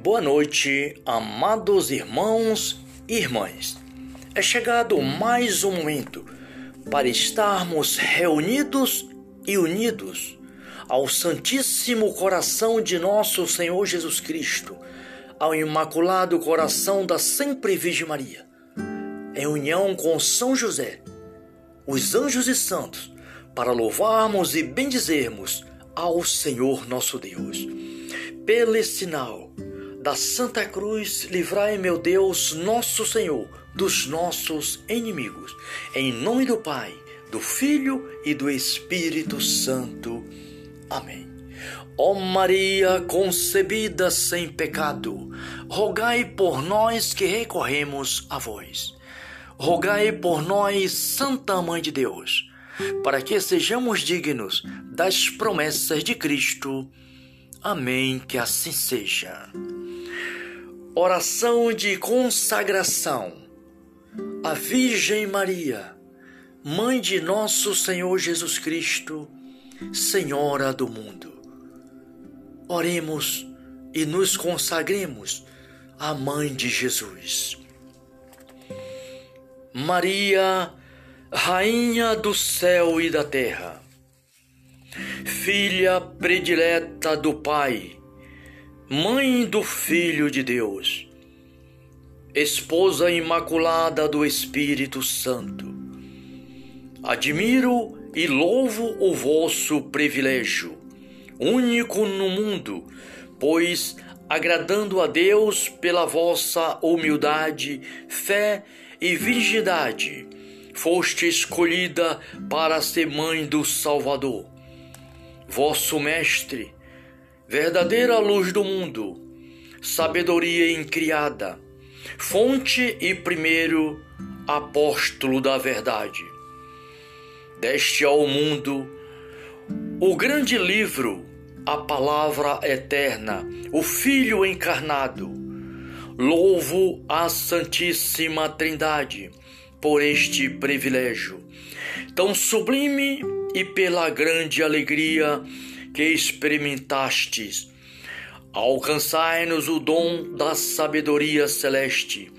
Boa noite, amados irmãos e irmãs. É chegado mais um momento para estarmos reunidos e unidos ao Santíssimo Coração de nosso Senhor Jesus Cristo, ao Imaculado Coração da Sempre Virgem Maria, em união com São José, os anjos e santos, para louvarmos e bendizermos ao Senhor nosso Deus. Pelo sinal da Santa Cruz, livrai, meu Deus, nosso Senhor, dos nossos inimigos. Em nome do Pai, do Filho e do Espírito Santo. Amém. Ó Maria concebida sem pecado, rogai por nós que recorremos a vós. Rogai por nós, Santa Mãe de Deus, para que sejamos dignos das promessas de Cristo. Amém. Que assim seja. Oração de consagração. A Virgem Maria, Mãe de nosso Senhor Jesus Cristo, Senhora do mundo. Oremos e nos consagremos à Mãe de Jesus. Maria, Rainha do céu e da terra, Filha predileta do Pai, Mãe do Filho de Deus, Esposa imaculada do Espírito Santo, admiro e louvo o vosso privilégio, único no mundo, pois, agradando a Deus pela vossa humildade, fé e virgindade, foste escolhida para ser mãe do Salvador. Vosso Mestre, verdadeira luz do mundo, sabedoria incriada, fonte e primeiro apóstolo da verdade. Deste ao mundo o grande livro, a palavra eterna, o Filho encarnado. Louvo a Santíssima Trindade por este privilégio tão sublime e pela grande alegria que experimentastes. Alcançai-nos o dom da sabedoria celeste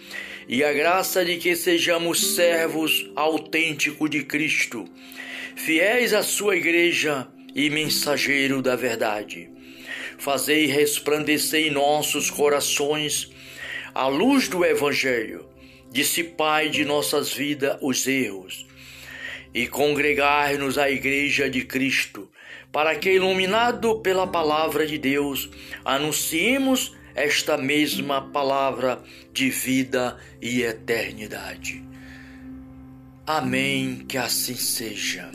e a graça de que sejamos servos autênticos de Cristo, fiéis à sua igreja e mensageiro da verdade. Fazei resplandecer em nossos corações a luz do Evangelho, dissipai de nossas vidas os erros e congregar-nos à Igreja de Cristo, para que, iluminado pela palavra de Deus, anunciemos esta mesma palavra de vida e eternidade. Amém, que assim seja.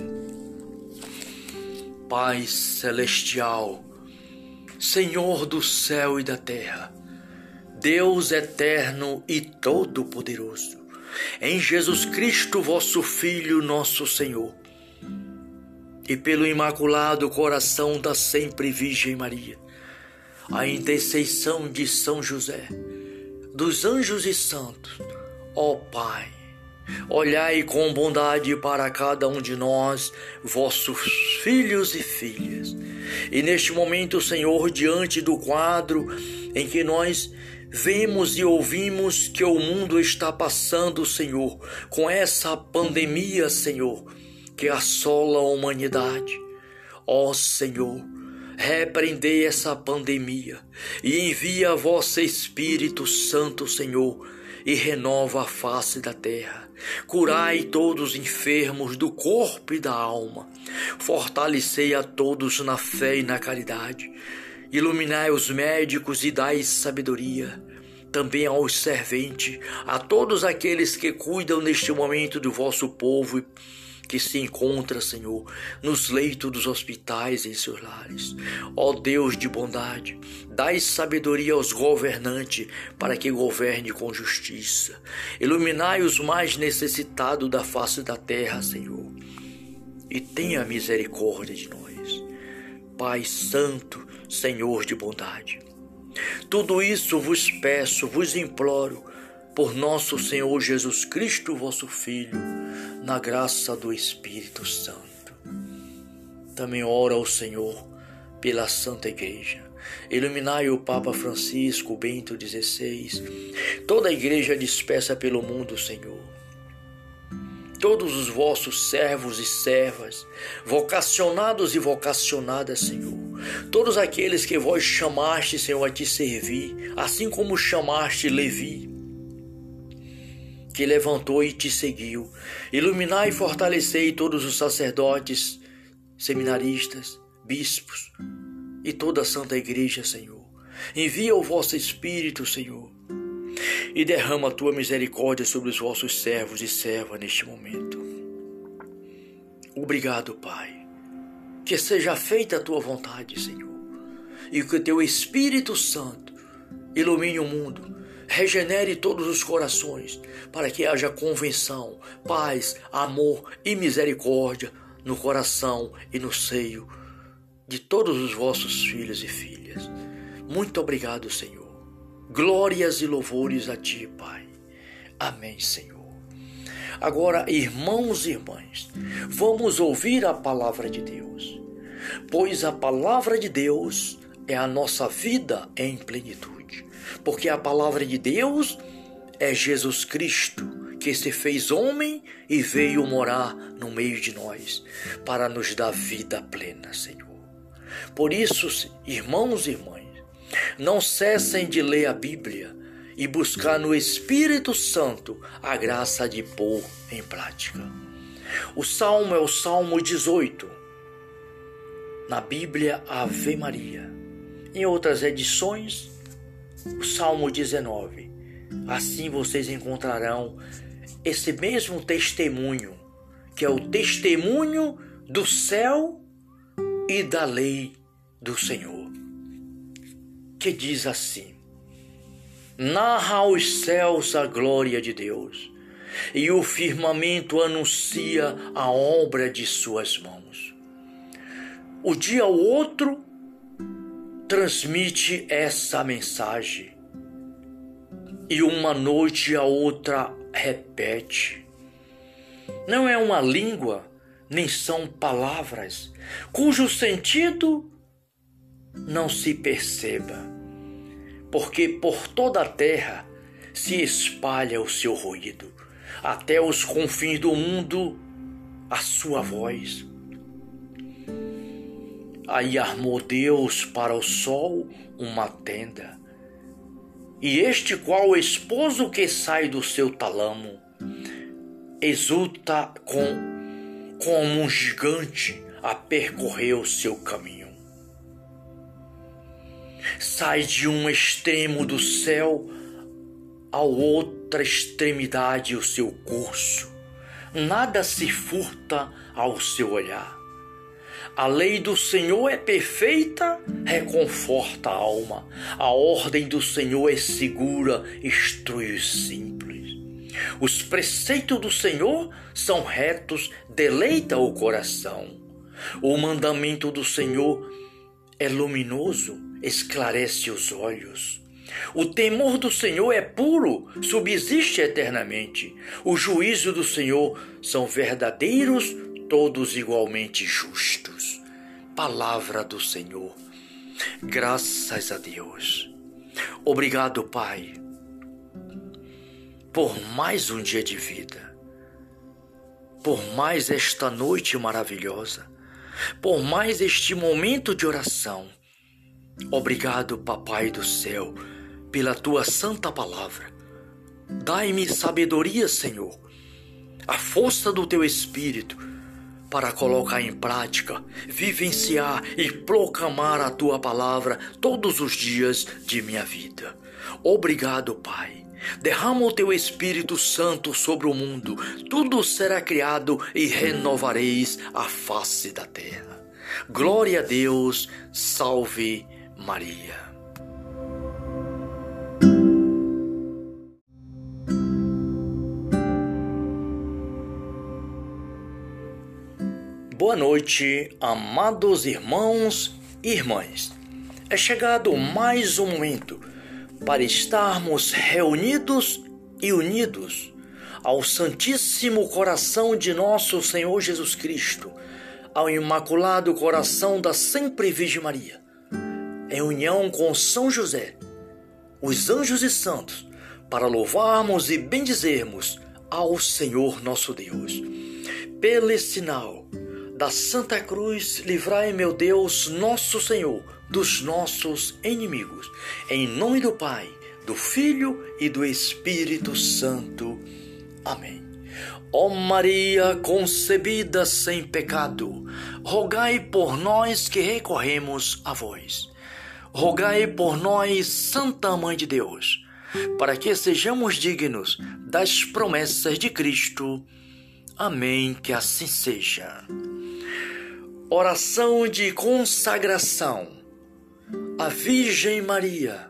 Pai celestial, Senhor do céu e da terra, Deus eterno e todo-poderoso, em Jesus Cristo, vosso Filho, nosso Senhor, e pelo imaculado coração da sempre Virgem Maria, a intercessão de São José, dos anjos e santos, ó Pai, olhai com bondade para cada um de nós, vossos filhos e filhas. E neste momento, Senhor, diante do quadro em que nós Vemos e ouvimos que o mundo está passando, Senhor, com essa pandemia, Senhor, que assola a humanidade. Ó oh, Senhor, repreendei essa pandemia e envia vosso Espírito Santo, Senhor, e renova a face da terra. Curai todos os enfermos do corpo e da alma. Fortalecei a todos na fé e na caridade Iluminai os médicos e dai sabedoria também aos serventes, a todos aqueles que cuidam neste momento do vosso povo que se encontra, Senhor, nos leitos dos hospitais em seus lares. Ó Deus de bondade, dai sabedoria aos governantes para que governe com justiça. Iluminai os mais necessitados da face da terra, Senhor, e tenha misericórdia de nós. Pai Santo, Senhor de bondade. Tudo isso vos peço, vos imploro, por nosso Senhor Jesus Cristo, vosso Filho, na graça do Espírito Santo. Também ora ao Senhor pela Santa Igreja, Iluminai o Papa Francisco, Bento XVI, toda a igreja dispersa pelo mundo, Senhor. Todos os vossos servos e servas, vocacionados e vocacionadas, Senhor. Todos aqueles que vós chamaste, Senhor, a te servir, assim como chamaste Levi, que levantou e te seguiu. Iluminai e fortalecei todos os sacerdotes, seminaristas, bispos e toda a Santa Igreja, Senhor. Envia o vosso Espírito, Senhor, e derrama a tua misericórdia sobre os vossos servos e servas neste momento. Obrigado, Pai. Que seja feita a tua vontade, Senhor, e que o teu Espírito Santo ilumine o mundo, regenere todos os corações, para que haja convenção, paz, amor e misericórdia no coração e no seio de todos os vossos filhos e filhas. Muito obrigado, Senhor. Glórias e louvores a Ti, Pai. Amém, Senhor. Agora, irmãos e irmãs, vamos ouvir a palavra de Deus, pois a palavra de Deus é a nossa vida em plenitude, porque a palavra de Deus é Jesus Cristo que se fez homem e veio morar no meio de nós para nos dar vida plena, Senhor. Por isso, irmãos e irmãs, não cessem de ler a Bíblia e buscar no Espírito Santo a graça de pôr em prática. O salmo é o Salmo 18. Na Bíblia, Ave Maria. Em outras edições, o Salmo 19. Assim vocês encontrarão esse mesmo testemunho, que é o testemunho do céu e da lei do Senhor, que diz assim: Narra aos céus a glória de Deus, e o firmamento anuncia a obra de suas mãos. O dia ao outro transmite essa mensagem, e uma noite a outra repete. Não é uma língua, nem são palavras, cujo sentido não se perceba, porque por toda a terra se espalha o seu ruído, até os confins do mundo a sua voz. Aí armou Deus para o sol uma tenda e este qual esposo que sai do seu talamo exulta com como um gigante a percorrer o seu caminho. Sai de um extremo do céu à outra extremidade o seu curso. Nada se furta ao seu olhar a lei do Senhor é perfeita, reconforta a alma. A ordem do Senhor é segura, instrui os simples. Os preceitos do Senhor são retos, deleita o coração. O mandamento do Senhor é luminoso, esclarece os olhos. O temor do Senhor é puro, subsiste eternamente. O juízo do Senhor são verdadeiros, todos igualmente justos. Palavra do Senhor. Graças a Deus. Obrigado, Pai, por mais um dia de vida, por mais esta noite maravilhosa, por mais este momento de oração. Obrigado, Papai do céu, pela tua santa palavra. Dai-me sabedoria, Senhor, a força do teu espírito para colocar em prática, vivenciar e proclamar a tua palavra todos os dias de minha vida. Obrigado, Pai. Derrama o teu Espírito Santo sobre o mundo, tudo será criado e renovareis a face da terra. Glória a Deus, salve Maria. Boa noite, amados irmãos e irmãs. É chegado mais um momento para estarmos reunidos e unidos ao Santíssimo Coração de nosso Senhor Jesus Cristo, ao Imaculado Coração da Sempre Virgem Maria, em união com São José, os anjos e santos, para louvarmos e bendizermos ao Senhor nosso Deus. Pelo sinal da Santa Cruz, livrai, meu Deus, nosso Senhor, dos nossos inimigos. Em nome do Pai, do Filho e do Espírito Santo. Amém. Ó Maria concebida sem pecado, rogai por nós que recorremos a vós. Rogai por nós, Santa Mãe de Deus, para que sejamos dignos das promessas de Cristo. Amém. Que assim seja. Oração de consagração. A Virgem Maria,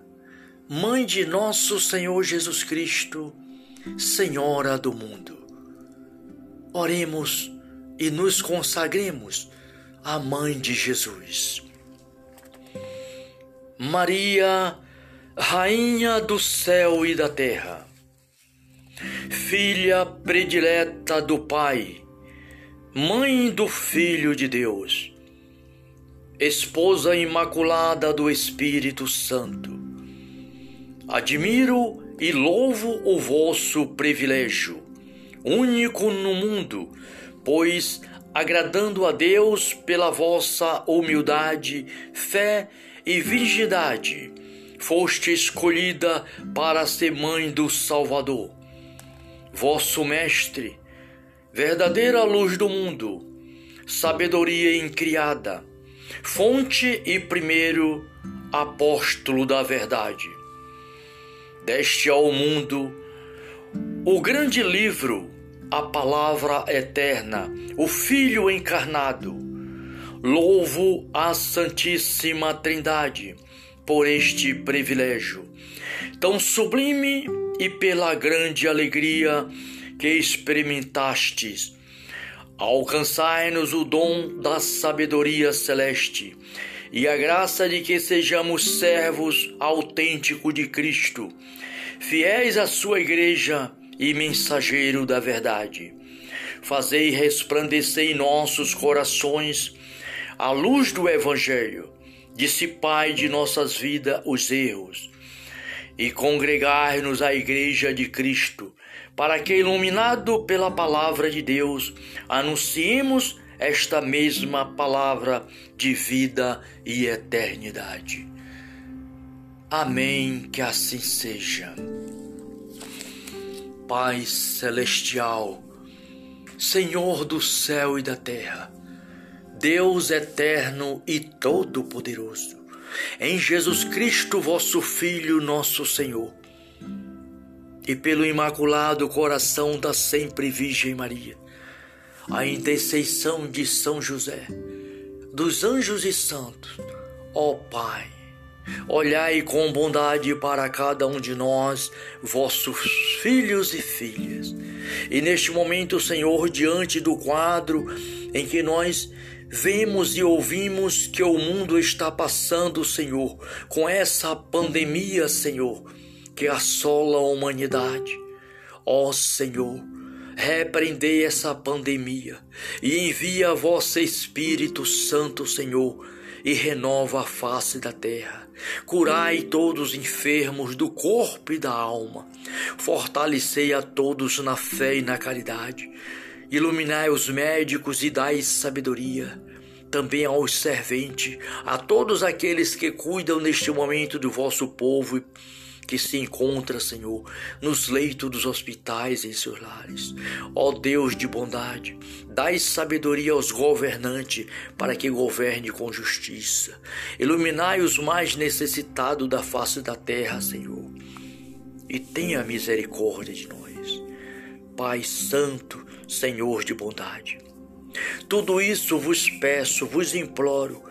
Mãe de nosso Senhor Jesus Cristo, Senhora do mundo. Oremos e nos consagremos à Mãe de Jesus. Maria, Rainha do céu e da terra, Filha predileta do Pai, Mãe do Filho de Deus, Esposa imaculada do Espírito Santo, admiro e louvo o vosso privilégio, único no mundo, pois, agradando a Deus pela vossa humildade, fé e virgindade, foste escolhida para ser mãe do Salvador. Vosso Mestre, verdadeira luz do mundo, sabedoria incriada, fonte e primeiro apóstolo da verdade. Deste ao mundo o grande livro, a palavra eterna, o Filho encarnado. Louvo a Santíssima Trindade por este privilégio, tão sublime e pela grande alegria que experimentastes. Alcançai-nos o dom da sabedoria celeste e a graça de que sejamos servos autênticos de Cristo, fiéis à sua igreja e mensageiro da verdade. Fazei resplandecer em nossos corações a luz do Evangelho, dissipai de nossas vidas os erros e congregar-nos à Igreja de Cristo, para que, iluminado pela palavra de Deus, anunciemos esta mesma palavra de vida e eternidade. Amém, que assim seja. Pai celestial, Senhor do céu e da terra, Deus eterno e todo-poderoso, em Jesus Cristo, vosso Filho, nosso Senhor, e pelo imaculado coração da sempre Virgem Maria, a intercessão de São José, dos anjos e santos, ó Pai, olhai com bondade para cada um de nós, vossos filhos e filhas. E neste momento, Senhor, diante do quadro em que nós vemos e ouvimos que o mundo está passando, Senhor, com essa pandemia, Senhor, que assola a humanidade. Ó Senhor, repreendei essa pandemia e envia vosso Espírito Santo, Senhor, e renova a face da terra. Curai todos os enfermos do corpo e da alma. Fortalecei a todos na fé e na caridade. Iluminai os médicos e dai sabedoria também aos serventes, a todos aqueles que cuidam neste momento do vosso povo que se encontra, Senhor, nos leitos dos hospitais em seus lares. Ó Deus de bondade, dai sabedoria aos governantes para que governe com justiça. Iluminai os mais necessitados da face da terra, Senhor, e tenha misericórdia de nós. Pai Santo, Senhor de bondade. Tudo isso vos peço, vos imploro,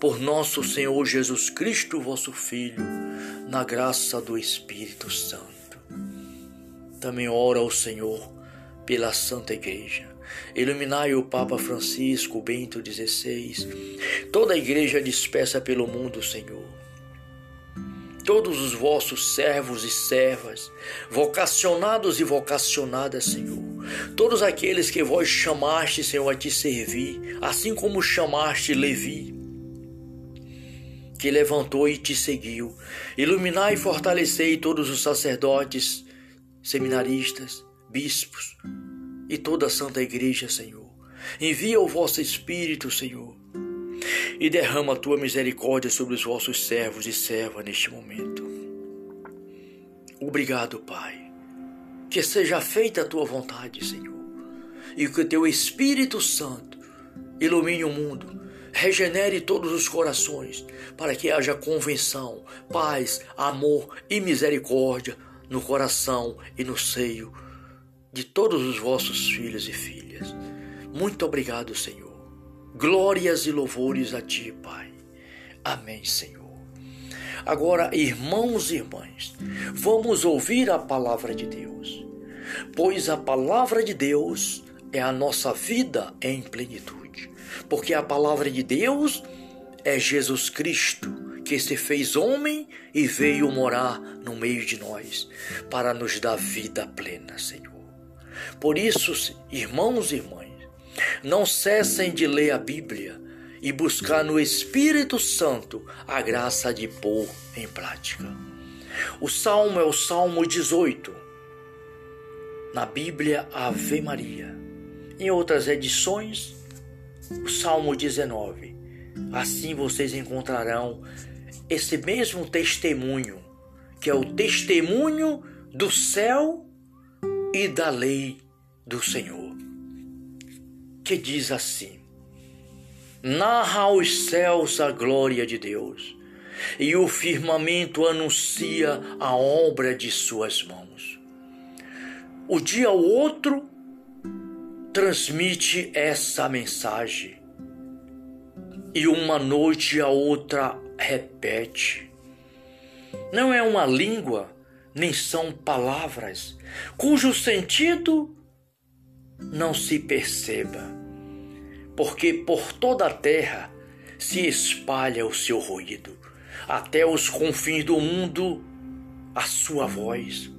por nosso Senhor Jesus Cristo, vosso Filho na graça do Espírito Santo. Também ora ao Senhor pela Santa Igreja. Iluminai o Papa Francisco Bento XVI, toda a igreja dispersa pelo mundo, Senhor. Todos os vossos servos e servas, vocacionados e vocacionadas, Senhor. Todos aqueles que vós chamaste, Senhor, a te servir, assim como chamaste Levi, que levantou e te seguiu. Iluminai e fortalecei todos os sacerdotes, seminaristas, bispos e toda a Santa Igreja, Senhor. Envia o vosso Espírito, Senhor, e derrama a tua misericórdia sobre os vossos servos e servas neste momento. Obrigado, Pai. Que seja feita a tua vontade, Senhor, e que o teu Espírito Santo ilumine o mundo, regenere todos os corações, para que haja convenção, paz, amor e misericórdia no coração e no seio de todos os vossos filhos e filhas. Muito obrigado, Senhor. Glórias e louvores a Ti, Pai. Amém, Senhor. Agora, irmãos e irmãs, vamos ouvir a palavra de Deus, pois a palavra de Deus é a nossa vida em plenitude, porque a palavra de Deus é Jesus Cristo que se fez homem e veio morar no meio de nós para nos dar vida plena, Senhor. Por isso, irmãos e irmãs, não cessem de ler a Bíblia e buscar no Espírito Santo a graça de pôr em prática. O salmo é o Salmo 18. Na Bíblia, Ave Maria. Em outras edições, o Salmo 19. Assim vocês encontrarão esse mesmo testemunho, que é o testemunho do céu e da lei do Senhor, que diz assim: narra aos céus a glória de Deus, e o firmamento anuncia a obra de suas mãos. O dia ao outro transmite essa mensagem, e uma noite a outra repete. Não é uma língua, nem são palavras, cujo sentido não se perceba porque por toda a terra se espalha o seu ruído, até os confins do mundo a sua voz.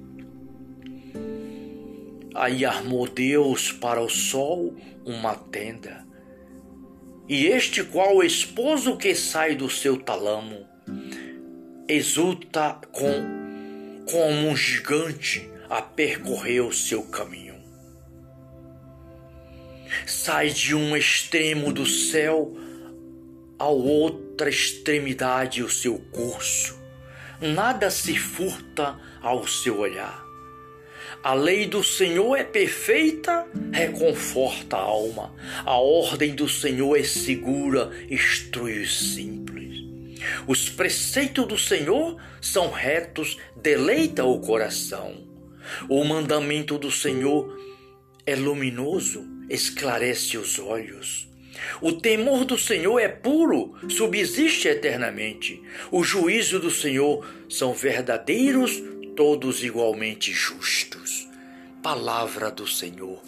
Aí armou Deus para o sol uma tenda, e este qual esposo que sai do seu talamo exulta com como um gigante a percorrer o seu caminho sai de um extremo do céu à outra extremidade o seu curso. Nada se furta ao seu olhar. A lei do Senhor é perfeita, reconforta a alma. A ordem do Senhor é segura, instrui os simples. Os preceitos do Senhor são retos, deleita o coração. O mandamento do Senhor é luminoso, esclarece os olhos. O temor do Senhor é puro, subsiste eternamente. O juízo do Senhor são verdadeiros, todos igualmente justos. Palavra do Senhor.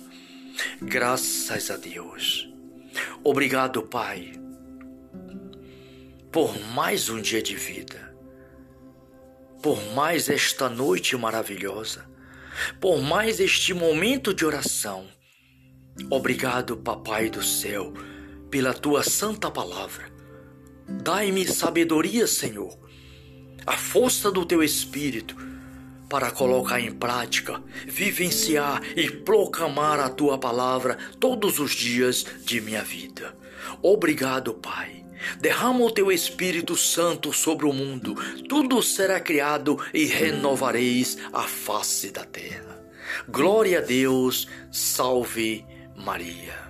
Graças a Deus. Obrigado, Pai, por mais um dia de vida, por mais esta noite maravilhosa, por mais este momento de oração Obrigado, Papai do céu, pela tua santa palavra. Dai-me sabedoria, Senhor, a força do teu espírito para colocar em prática, vivenciar e proclamar a tua palavra todos os dias de minha vida. Obrigado, Pai. Derrama o teu Espírito Santo sobre o mundo, tudo será criado e renovareis a face da terra. Glória a Deus, salve Maria.